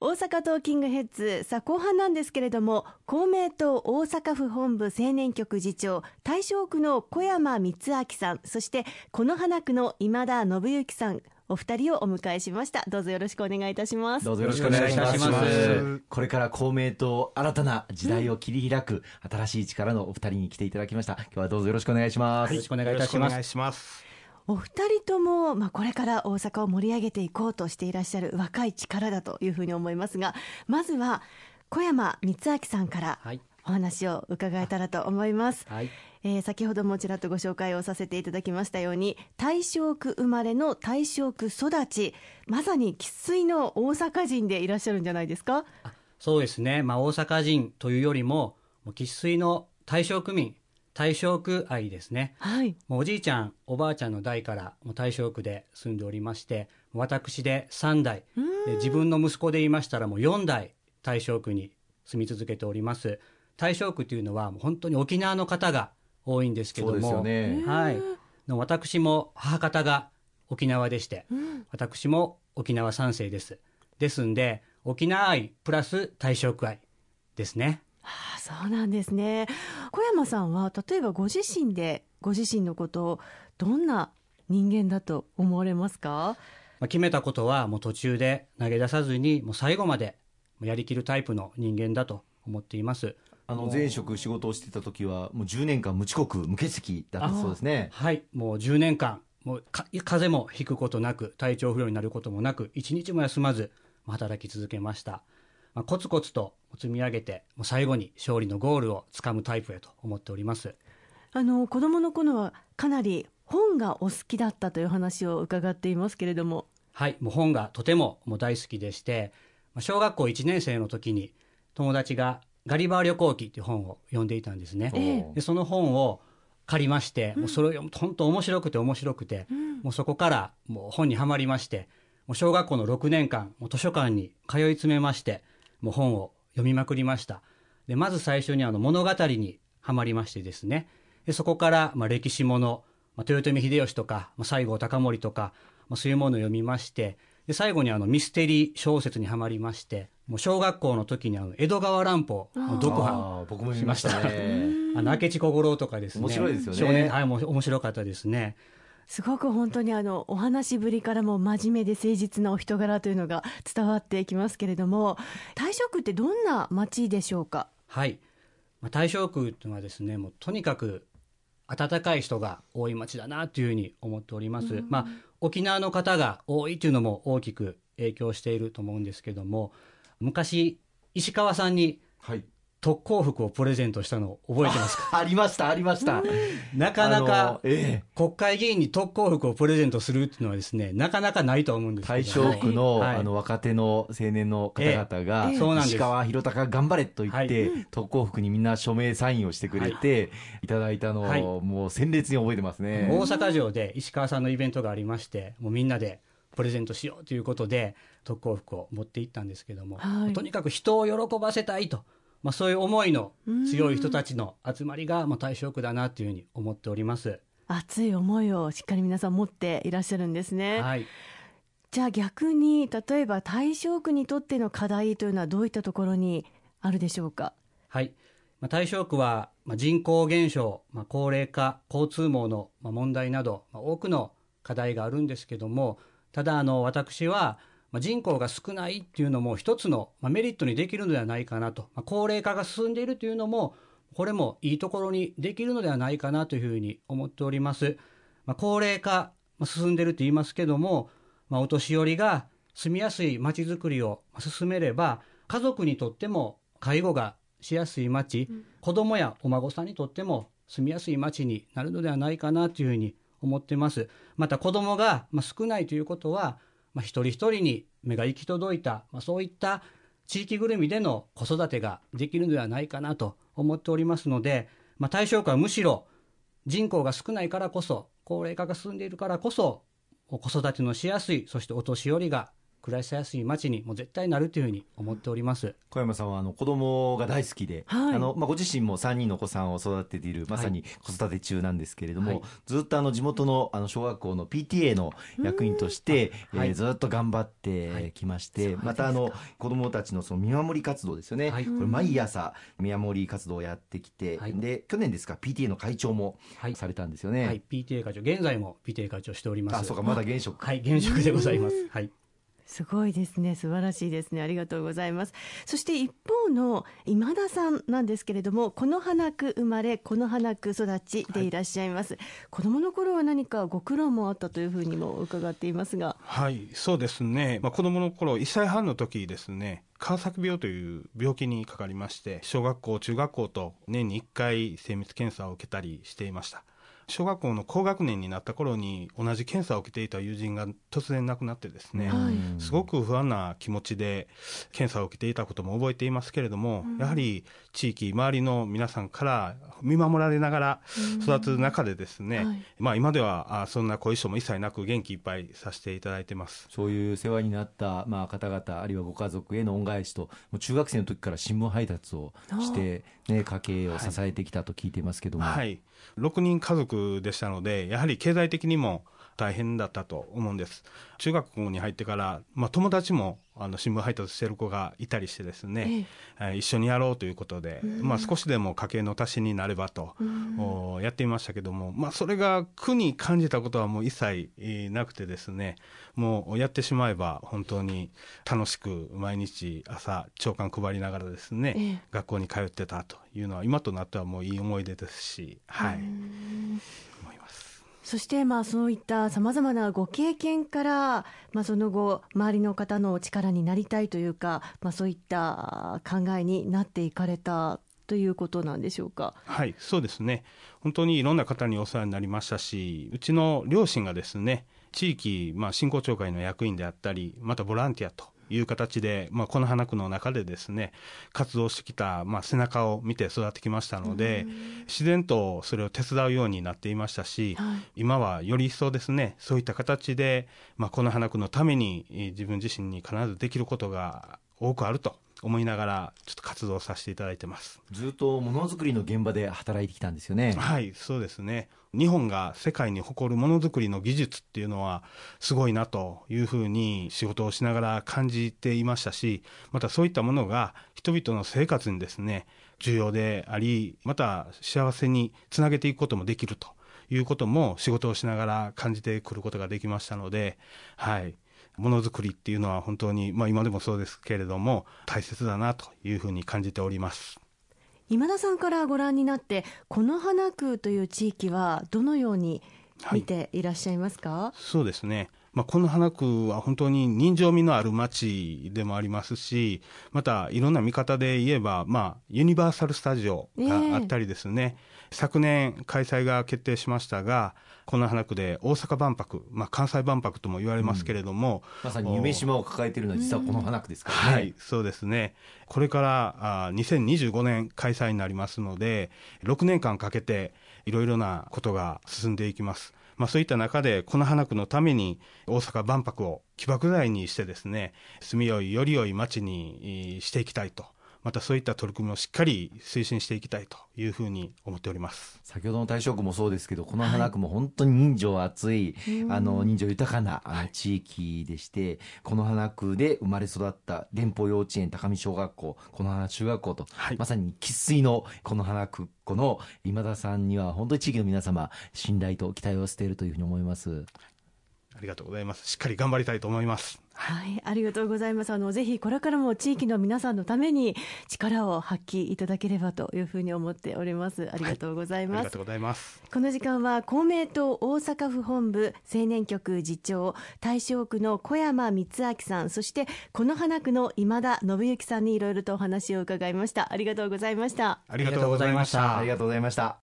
大阪トーキングヘッズさあ後半なんですけれども公明党大阪府本部青年局次長大正区の小山光明さんそして此花区の今田信之さんお二人をお迎えしました。どうぞよろしくお願いいたします。どうぞよろしくお願いします。これから公明党新たな時代を切り開く新しい力のお二人に来ていただきました。今日はどうぞよろしくお願いします、よろしくお願いいたしますお二人とも、まあ、これから大阪を盛り上げていこうとしていらっしゃる若い力だというふうに思いますがまずは小山光明さんからお話を伺えたらと思います、はい、えー、先ほどもちらっとご紹介をさせていただきましたように大正区生まれの大正区育ちまさに生粋の大阪人でいらっしゃるんじゃないですか？そうですね、まあ、大阪人というよりも生粋の大正区民大正区愛ですね、はい、もうおじいちゃんおばあちゃんの代からもう大正区で住んでおりまして私で3代。で自分の息子で言いましたらもう4代大正区に住み続けております。大正区というのはもう本当に沖縄の方が多いんですけども、ね、はい、の私も母方が沖縄でして、うん、私も沖縄3世です。ですんで沖縄愛プラス大正区愛ですねああそうなんですね。小山さんは例えばご自身でご自身のことをどんな人間だと思われますか、まあ、決めたことはもう途中で投げ出さずにもう最後までやりきるタイプの人間だと思っています。あの前職仕事をしてた時はもう10年間無遅刻無欠席だったそうですね。はい。もう10年間もう風邪もひくことなく体調不良になることもなく一日も休まず働き続けましたまあ、コツコツと積み上げてもう最後に勝利のゴールをつかむタイプへと思っております。あの子供の頃はかなり本がお好きだったという話を伺っていますけれども。はいもう本がとてももう大好きでして小学校1年生の時に友達が「ガリバー旅行記」という本を読んでいたんですね。でその本を借りまして、もうそれを本当面白くて面白くて、うん、もうそこからもう本にはまりましてもう小学校の6年間もう図書館に通い詰めましてもう本を読みまくりました。でまず最初にあの物語にはまりましてですね。でそこからまあ歴史もの、まあ、豊臣秀吉とか、まあ、西郷隆盛とか、まあ、そういうものを読みましてで最後にあのミステリー小説にはまりましてもう小学校の時にあの江戸川乱歩の読破僕もしましたね。あの明智小五郎とかですね。面白いですよね。少年はいもう面白かったですねすごく本当にあのお話ぶりからも真面目で誠実なお人柄というのが伝わってきますけれども大正区ってどんな町でしょうか？はい、まあ、大正区というのはですねもうとにかく温かい人が多い町だなというふうに思っております、まあ、沖縄の方が多いというのも大きく影響していると思うんですけども昔石川さんに特攻服をプレゼントしたのを覚えてますか？ありましたありました。なかなか国会議員に特攻服をプレゼントするっていうのはですねなかなかないと思うんですけど、大正区の,、あの若手の青年の方々が、石川博隆頑張れと言って、特攻服にみんな署名サインをしてくれて、い、ただいたのを、もう鮮烈に覚えてますね。大阪城で石川さんのイベントがありましてもうみんなでプレゼントしようということで特攻服を持って行ったんですけども、とにかく人を喜ばせたいと。まあ、そういう思いの強い人たちの集まりが、まあ、大正区だなというふうに思っております熱い思いをしっかり皆さん持っていらっしゃるんですね。はいじゃあ逆に例えば大正区にとっての課題というのはどういったところにあるでしょうか？はい、まあ、大正区は、まあ、人口減少、まあ、高齢化、交通網の問題など、まあ、多くの課題があるんですけども、ただあの私はまあ、人口が少ないっていうのも一つの、まあ、メリットにできるのではないかなと、まあ、高齢化が進んでいるというのもこれもいいところにできるのではないかなというふうに思っております。まあ、高齢化、まあ、進んでいると言いますけども、まあ、お年寄りが住みやすい街づくりを進めれば家族にとっても介護がしやすい街、うん、子供やお孫さんにとっても住みやすい街になるのではないかなというふうに思ってます。また子供が少ないということはまあ、一人一人に目が行き届いた、まあ、そういった地域ぐるみでの子育てができるのではないかなと思っておりますので、まあ、対象区はむしろ人口が少ないからこそ高齢化が進んでいるからこそ子育てのしやすいそしてお年寄りが暮らしやすい街にもう絶対なるというふうに思っております。小山さんはあの子供が大好きで、はい、あのまあ、ご自身も3人のお子さんを育てているまさに子育て中なんですけれども、はい、ずっとあの地元のあの小学校の PTA の役員として、えー、ずっと頑張ってきまして、またあの子供たちのその見守り活動ですよね、これ毎朝見守り活動をやってきて、で去年ですか PTA の会長もされたんですよね、はい、PTA 会長現在も PTA 会長しております。あそうかまだ現職。はい。現職でございます。はいすごいですね。素晴らしいですね。ありがとうございます。そして一方の今田さんなんですけれどもこの花区生まれこの花区育ちでいらっしゃいます、はい、子供の頃は何かご苦労もあったというふうにも伺っていますが。はいそうですね、まあ、子供の頃1歳半の時ですね川崎病という病気にかかりまして小学校中学校と年に1回精密検査を受けたりしていました。小学校の高学年になった頃に同じ検査を受けていた友人が突然亡くなってですね、はい、すごく不安な気持ちで検査を受けていたことも覚えていますけれども、うん、やはり地域周りの皆さんから見守られながら育つ中でですね、うんはい、まあ今ではあそんな後遺症も一切なく元気いっぱいさせていただいてます。そういう世話になったまあ方々あるいはご家族への恩返しともう中学生の時から新聞配達をして、ね、家計を支えてきたと聞いていますけども、はい、はい、6人家族でしたので、やはり経済的にも大変だったと思うんです。中学校に入ってから、まあ、友達もあの新聞配達してる子がいたりしてですね、ええ。一緒にやろうということで、まあ、少しでも家計の足しになればと、やっていましたけども、まあ、それが苦に感じたことはもう一切なくてですねもうやってしまえば本当に楽しく毎日朝朝刊配りながらですね、え、学校に通ってたというのは今となってはもういい思い出ですしはい。そしてまあそういったさまざまなご経験から、まあ、その後、周りの方の力になりたいというか、まあ、そういった考えになっていかれたということなんでしょうか？はいそうですね本当にいろんな方にお世話になりましたしうちの両親がですね地域、まあ、振興協会の役員であったりまたボランティアという形で、まあ、この花区の中でですね活動してきた、まあ、背中を見て育ってきましたので自然とそれを手伝うようになっていましたし、はい、今はより一層ですねそういった形で、まあ、この花区のために自分自身に必ずできることが多くあると思いながらちょっと活動させていただいてます。ずっとものづくりの現場で働いてきたんですよね。はいそうですね。日本が世界に誇るものづくりの技術っていうのはすごいなというふうに仕事をしながら感じていましたしまたそういったものが人々の生活にですね重要でありまた幸せにつなげていくこともできるということも仕事をしながら感じてくることができましたのではいものづくりっていうのは本当に、まあ、今でもそうですけれども大切だなというふうに感じております。今田さんからご覧になってこの花区という地域はどのように見ていらっしゃいますか、はい、そうですね。まあ、この花区は本当に人情味のある街でもありますし、またいろんな見方で言えば、まあ、ユニバーサル・スタジオがあったりですね、えー、昨年開催が決定しましたが、この花区で大阪万博、まあ、関西万博とも言われますけれども、うん、まさに夢島を抱えているのは実はこの花区ですからね、はい、そうですね。これからあ2025年開催になりますので6年間かけていろいろなことが進んでいきます。まあ、そういった中でこの花区のために大阪万博を起爆剤にしてですね住みよいより良い街にしていきたいとまたそういった取り組みをしっかり推進していきたいというふうに思っております先ほどの大正区もそうですけどこの花区も本当に人情厚い、はい、あの人情豊かな、はい、地域でしてこの花区で生まれ育った電報幼稚園高見小学校この花中学校と、はい、まさに生粋のこの花区この今田さんには本当に地域の皆様信頼と期待を捨ているというふうに思います。ありがとうございます。しっかり頑張りたいと思います。はい、ありがとうございます。あのぜひこれからも地域の皆さんのために力を発揮いただければというふうに思っております。ありがとうございます。はい、ありがとうございます。この時間は公明党大阪府本部青年局次長大正区の小山光明さん、そしてこの花区の今田信之さんにいろいろとお話を伺いました。ありがとうございました。ありがとうございました。ありがとうございました。